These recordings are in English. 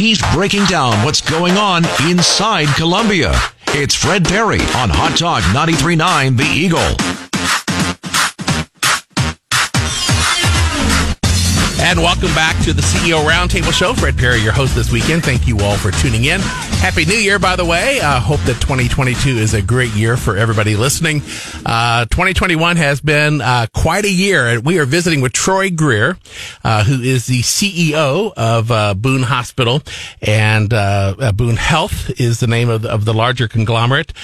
He's breaking down what's going on inside Columbia. It's Fred Parry on Hot Talk 93.9 The Eagle. And welcome back to the CEO Roundtable Show. Fred Parry, your host this weekend. Thank you all for tuning in. Happy New Year, by the way. I uh, hope that 2022 is a great year for everybody listening. Uh, 2021 has been uh, quite a year. and We are visiting with Troy Greer, uh, who is the CEO of uh, Boone Hospital, and uh, Boone Health is the name of the, of the larger conglomerate.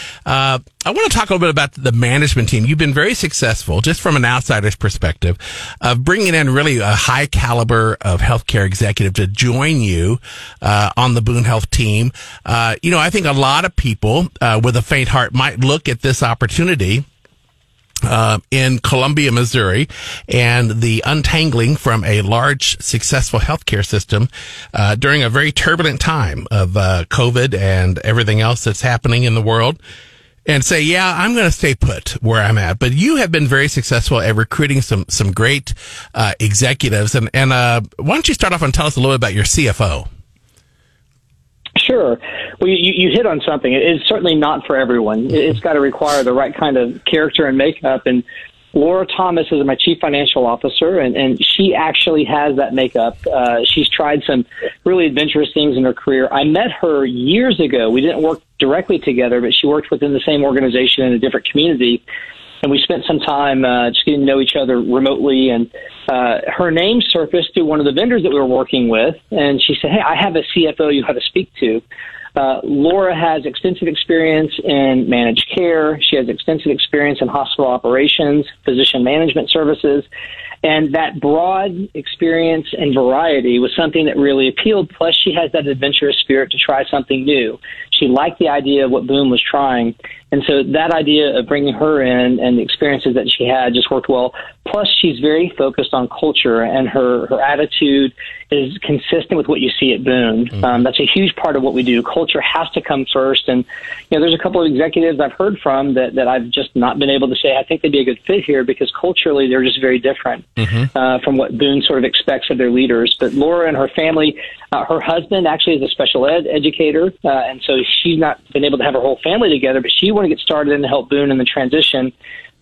I want to talk a little bit about the management team. You've been very successful, just from an outsider's perspective, of bringing in really a high caliber of healthcare executive to join you uh, on the Boone Health team. Uh, you know, I think a lot of people uh, with a faint heart might look at this opportunity. Uh, in Columbia, Missouri, and the untangling from a large, successful healthcare system uh, during a very turbulent time of uh, COVID and everything else that's happening in the world and say, yeah, I'm going to stay put where I'm at. But you have been very successful at recruiting some, some great, uh, executives. And, and, uh, why don't you start off and tell us a little bit about your CFO? Sure. Well, you, you hit on something. It's certainly not for everyone. It's got to require the right kind of character and makeup. And Laura Thomas is my chief financial officer, and, and she actually has that makeup. Uh, she's tried some really adventurous things in her career. I met her years ago. We didn't work directly together, but she worked within the same organization in a different community. And we spent some time uh, just getting to know each other remotely. And uh, her name surfaced through one of the vendors that we were working with. And she said, Hey, I have a CFO you have to speak to. Uh, Laura has extensive experience in managed care. She has extensive experience in hospital operations, physician management services. And that broad experience and variety was something that really appealed. Plus, she has that adventurous spirit to try something new. She liked the idea of what Boone was trying. And so that idea of bringing her in and the experiences that she had just worked well. Plus, she's very focused on culture, and her, her attitude is consistent with what you see at Boone. Mm-hmm. Um, that's a huge part of what we do. Culture has to come first. And, you know, there's a couple of executives I've heard from that, that I've just not been able to say, I think they'd be a good fit here because culturally they're just very different mm-hmm. uh, from what Boone sort of expects of their leaders. But Laura and her family, uh, her husband actually is a special ed educator. Uh, and so she's not been able to have her whole family together, but she wanted to get started and help Boone in the transition.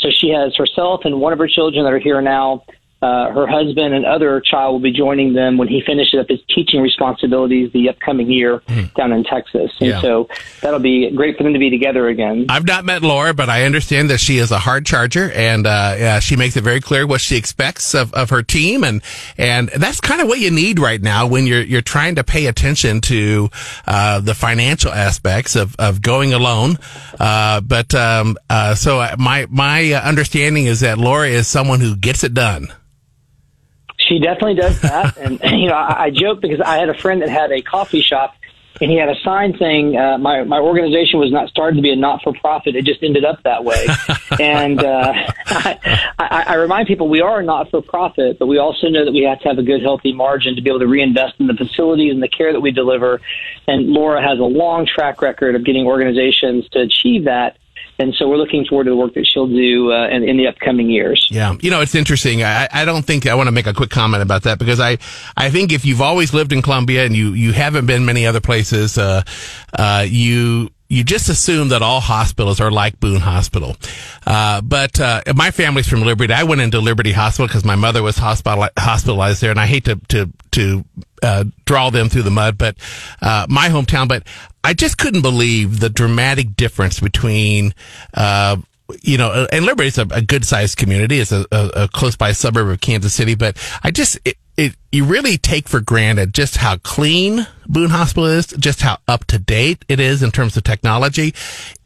So she has herself and one of her children that are here now uh, her husband and other child will be joining them when he finishes up his teaching responsibilities the upcoming year mm. down in Texas. And yeah. so that'll be great for them to be together again. I've not met Laura, but I understand that she is a hard charger and uh, yeah, she makes it very clear what she expects of, of her team. And, and that's kind of what you need right now when you're, you're trying to pay attention to uh, the financial aspects of, of going alone. Uh, but um, uh, so my, my understanding is that Laura is someone who gets it done. She definitely does that, and you know, I, I joke because I had a friend that had a coffee shop, and he had a sign saying, uh, "My my organization was not started to be a not for profit; it just ended up that way." and uh, I, I, I remind people we are a not for profit, but we also know that we have to have a good, healthy margin to be able to reinvest in the facilities and the care that we deliver. And Laura has a long track record of getting organizations to achieve that and so we're looking forward to the work that she'll do uh, in, in, the upcoming years. Yeah, you know, it's interesting. I, I don't think I want to make a quick comment about that because I, I think if you've always lived in Columbia and you, you haven't been many other places, uh, uh, you you just assume that all hospitals are like Boone Hospital. Uh, but uh, my family's from Liberty. I went into Liberty Hospital because my mother was hospital- hospitalized there, and I hate to to to uh, draw them through the mud, but uh, my hometown. But I just couldn't believe the dramatic difference between uh, you know, and Liberty is a, a good sized community. It's a, a, a, close by suburb of Kansas City, but I just, it, it, you really take for granted just how clean Boone Hospital is, just how up to date it is in terms of technology.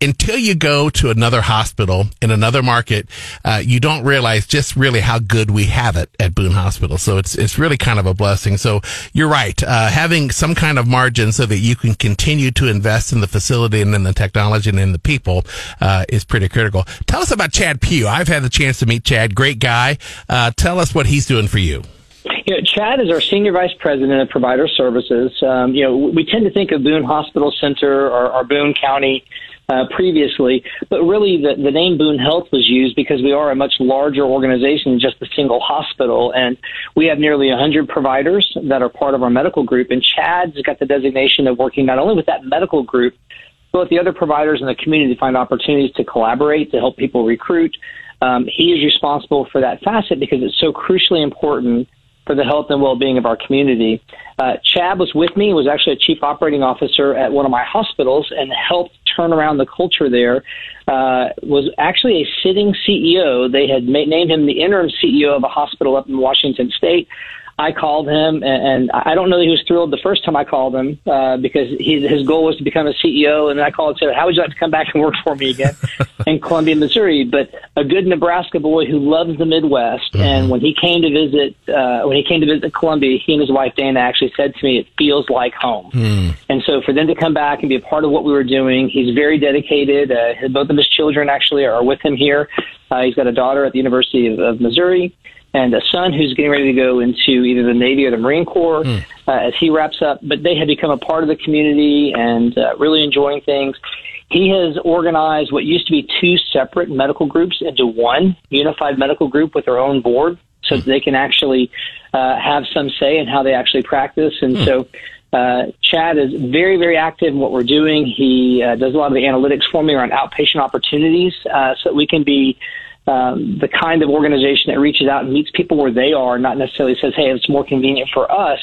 Until you go to another hospital in another market, uh, you don't realize just really how good we have it at Boone Hospital. So it's it's really kind of a blessing. So you're right, uh, having some kind of margin so that you can continue to invest in the facility and in the technology and in the people uh, is pretty critical. Tell us about Chad Pugh. I've had the chance to meet Chad. Great guy. Uh, tell us what he's doing for you. You know, Chad is our senior vice president of provider services. Um, you know, we tend to think of Boone Hospital Center or, or Boone County uh, previously. But really, the, the name Boone Health was used because we are a much larger organization than just a single hospital. And we have nearly 100 providers that are part of our medical group. And Chad's got the designation of working not only with that medical group, but with the other providers in the community to find opportunities to collaborate, to help people recruit. Um, he is responsible for that facet because it's so crucially important for the health and well-being of our community. Uh, Chad was with me, was actually a chief operating officer at one of my hospitals and helped turn around the culture there. Uh, was actually a sitting CEO. They had made, named him the interim CEO of a hospital up in Washington State. I called him, and, and I don't know that he was thrilled the first time I called him uh, because he, his goal was to become a CEO. And then I called and said, "How would you like to come back and work for me again in Columbia, Missouri?" But a good Nebraska boy who loves the Midwest, mm-hmm. and when he came to visit, uh, when he came to visit Columbia, he and his wife Dana actually said to me, "It feels like home." Mm. And so for them to come back and be a part of what we were doing, he's very dedicated. Uh, both of his children actually are with him here. Uh, he's got a daughter at the University of, of Missouri and a son who's getting ready to go into either the Navy or the Marine Corps mm. uh, as he wraps up. But they have become a part of the community and uh, really enjoying things. He has organized what used to be two separate medical groups into one unified medical group with their own board so that they can actually uh, have some say in how they actually practice. And mm. so uh, Chad is very, very active in what we're doing. He uh, does a lot of the analytics for me around outpatient opportunities uh, so that we can be um, the kind of organization that reaches out and meets people where they are, not necessarily says, hey, it's more convenient for us.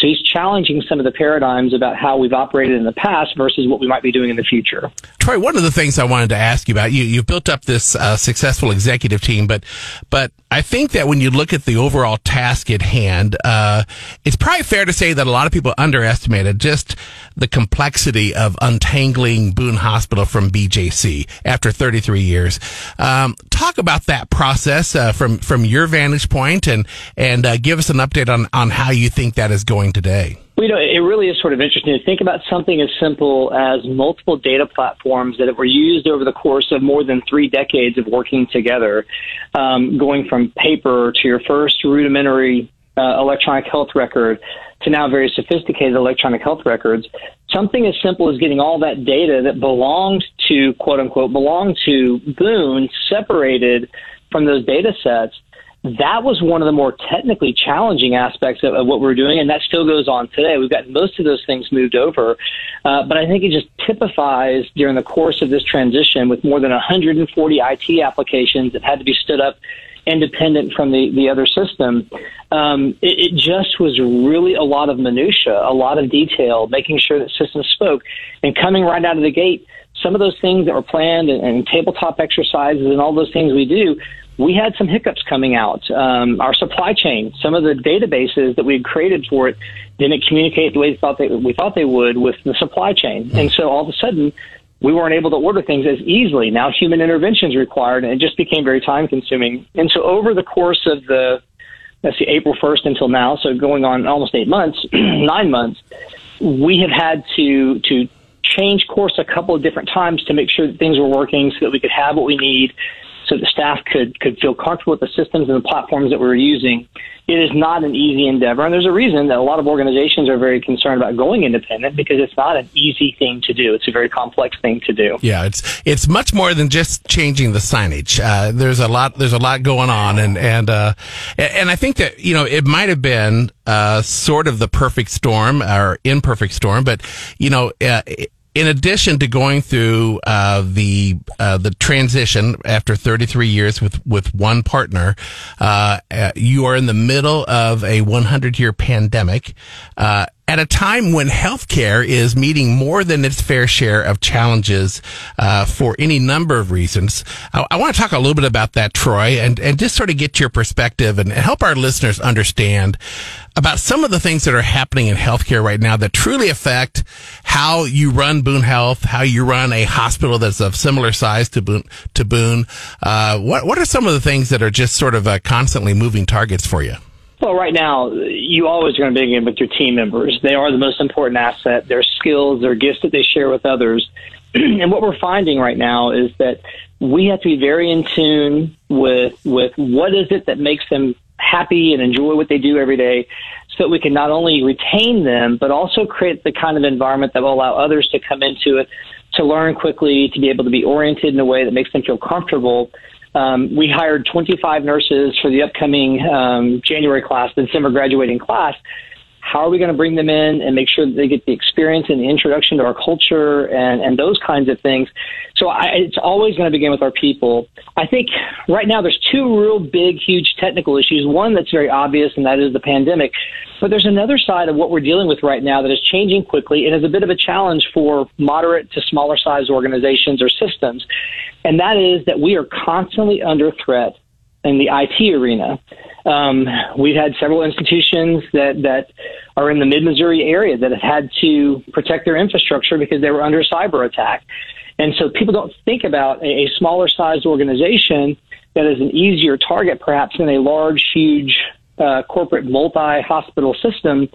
So he's challenging some of the paradigms about how we've operated in the past versus what we might be doing in the future. Troy, one of the things I wanted to ask you about, you, you've built up this uh, successful executive team, but, but I think that when you look at the overall task at hand, uh, it's probably fair to say that a lot of people underestimated just the complexity of untangling Boone Hospital from BJC after 33 years. Um, talk about that process uh, from from your vantage point, and and uh, give us an update on on how you think that is going today. Well, you know, it really is sort of interesting to think about something as simple as multiple data platforms that were used over the course of more than three decades of working together, um, going from paper to your first rudimentary uh, electronic health record to now very sophisticated electronic health records. Something as simple as getting all that data that belonged to quote unquote belonged to Boone separated from those data sets that was one of the more technically challenging aspects of, of, what we're doing, and that still goes on today. We've got most of those things moved over, uh, but I think it just typifies during the course of this transition with more than 140 IT applications that had to be stood up independent from the, the other system. Um, it, it just was really a lot of minutia, a lot of detail, making sure that systems spoke, and coming right out of the gate some of those things that were planned and, and, tabletop exercises and all those things we do, we had some hiccups coming out. Um, our supply chain, some of the databases that we had created for it didn't communicate the way we thought they, we thought they would with the supply chain. And so all of a sudden, we weren't able to order things as easily. Now human intervention is required, and it just became very time consuming. And so over the course of the, let's see, April 1st until now, so going on almost eight months, nine months, we have had to, to change course a couple of different times to make sure that things were working so that we could have what we need so the staff could could feel comfortable with the systems and the platforms that we were using. It is not an easy endeavor, and there's a reason that a lot of organizations are very concerned about going independent because it's not an easy thing to do. It's a very complex thing to do. Yeah, it's it's much more than just changing the signage. Uh, there's a lot there's a lot going on, and and uh, and I think that you know it might have been uh, sort of the perfect storm or imperfect storm, but you know. Uh, it, in addition to going through uh, the uh, the transition after 33 years with with one partner, uh, uh you are in the middle of a 100 year pandemic. Uh, at a time when healthcare is meeting more than its fair share of challenges uh, for any number of reasons. I, I want to talk a little bit about that, Troy, and, and just sort of get your perspective and help our listeners understand about some of the things that are happening in healthcare right now that truly affect how you run Boone Health, how you run a hospital that's of similar size to Boone. To Boone. Uh, what, what are some of the things that are just sort of uh, constantly moving targets for you? Well, right now, you always are going to begin with your team members. They are the most important asset. Their skills, their gifts that they share with others. and what we're finding right now is that we have to be very in tune with with what is it that makes them happy and enjoy what they do every day, so that we can not only retain them, but also create the kind of environment that will allow others to come into it, to learn quickly, to be able to be oriented in a way that makes them feel comfortable. Um, we hired 25 nurses for the upcoming um, January class, the December graduating class. How are we going to bring them in and make sure that they get the experience and the introduction to our culture and, and those kinds of things? So I, it's always going to begin with our people. I think right now there's two real big, huge technical issues. One that's very obvious, and that is the pandemic. But there's another side of what we're dealing with right now that is changing quickly and is a bit of a challenge for moderate to smaller size organizations or systems. And that is that we are constantly under threat in the IT arena. Um, we've had several institutions that, that are in the mid Missouri area that have had to protect their infrastructure because they were under cyber attack. And so people don't think about a, a smaller sized organization that is an easier target perhaps than a large, huge uh, corporate multi hospital system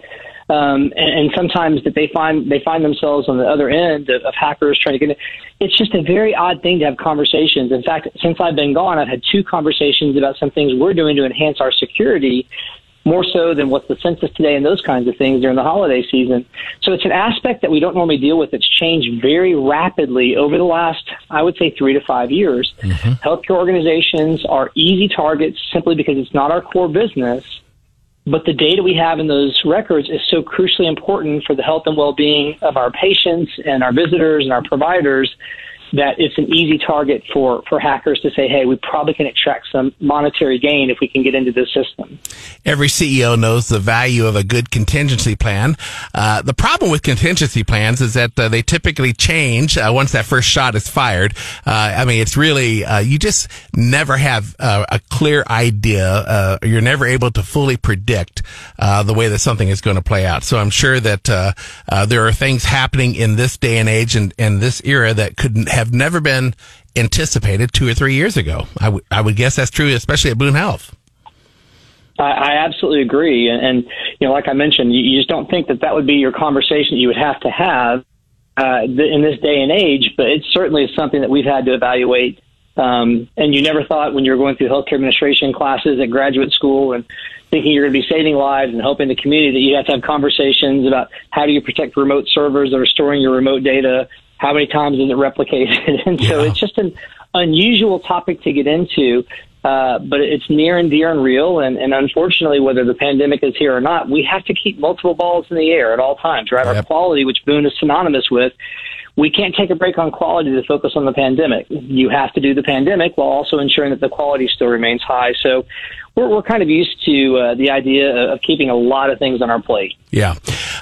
um, and, and sometimes that they find they find themselves on the other end of, of hackers trying to get in. It's just a very odd thing to have conversations. In fact, since I've been gone, I've had two conversations about some things we're doing to enhance our security more so than what's the census today and those kinds of things during the holiday season. So it's an aspect that we don't normally deal with. It's changed very rapidly over the last, I would say, three to five years. Mm-hmm. Healthcare organizations are easy targets simply because it's not our core business. But the data we have in those records is so crucially important for the health and well-being of our patients and our visitors and our providers that it's an easy target for, for hackers to say, hey, we probably can extract some monetary gain if we can get into this system. Every CEO knows the value of a good contingency plan. Uh, the problem with contingency plans is that uh, they typically change uh, once that first shot is fired. Uh, I mean, it's really, uh, you just never have uh, a clear idea. you're never able to fully predict the way that something is going to play out. So I'm sure that there are things happening in this day and age and, and this era that could have never been anticipated two or three years ago. I, w- I would guess that's true, especially at Boone Health. I, I absolutely agree, and, and you know, like I mentioned, you, you just don't think that that would be your conversation that you would have to have uh, in this day and age. But it certainly is something that we've had to evaluate. Um, and you never thought when you were going through healthcare administration classes at graduate school and thinking you're going to be saving lives and helping the community that you have to have conversations about how do you protect remote servers that are storing your remote data how many times is it replicated? and so it's just an unusual topic to get into. Uh, but it's near and dear and real. And, and unfortunately, whether the pandemic is here or not, we have to keep multiple balls in the air at all times, right? Yep. Our quality, which Boone is synonymous with, we can't take a break on quality to focus on the pandemic. You have to do the pandemic while also ensuring that the quality still remains high. So we're, we're kind of used to uh, the idea of keeping a lot of things on our plate. Yeah.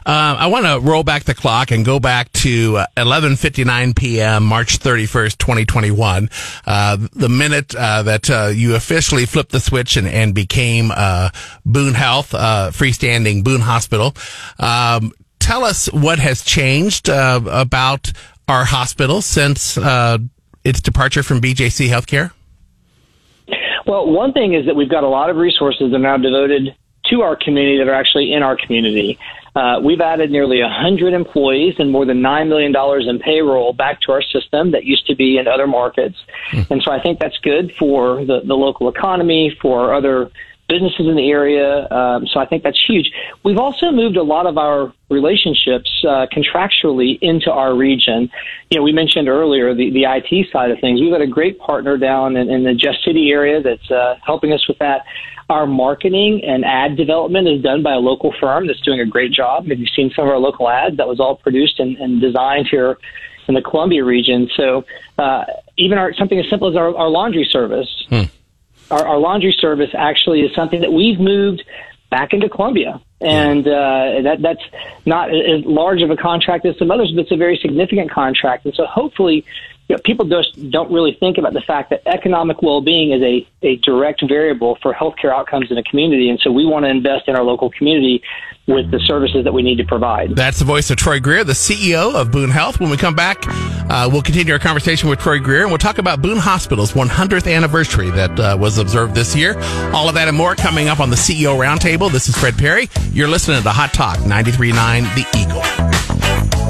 Uh, I want to roll back the clock and go back to 11:59 uh, p.m. March 31st, 2021, uh, the minute uh, that uh, you officially flipped the switch and, and became Boone Health, freestanding Boone Hospital. Um, tell us what has changed about our hospital since its departure from BJC Healthcare. Well, one thing is that we've got a lot of resources that are now devoted to our community that are actually in our community. Uh, we've added nearly 100 employees and more than $9 million in payroll back to our system that used to be in other markets. Mm. And so I think that's good for the, the local economy, for other businesses in the area. Um, so I think that's huge. We've also moved a lot of our relationships uh, contractually into our region. You know, we mentioned earlier the, the IT side of things. We've got a great partner down in, in the Jeff City area that's uh, helping us with that. Our marketing and ad development is done by a local firm that's doing a great job. If you've seen some of our local ads, that was all produced and, and designed here in the Columbia region. So uh, even our, something as simple as our, our laundry service. Hmm our, our laundry service actually is something that we've moved back into Columbia. And uh, that that's not as large of a contract as some others, but it's a very significant contract. And so hopefully, you know, people just don't really think about the fact that economic well-being is a, a direct variable for healthcare outcomes in a community. And so we want to invest in our local community with the services that we need to provide. That's the voice of Troy Greer, the CEO of Boone Health. When we come back, uh, we'll continue our conversation with Troy Greer and we'll talk about Boone Hospital's 100th anniversary that uh, was observed this year. All of that and more coming up on the CEO Roundtable. This is Fred Parry. You're listening to Hot Talk 93.9 The Eagle.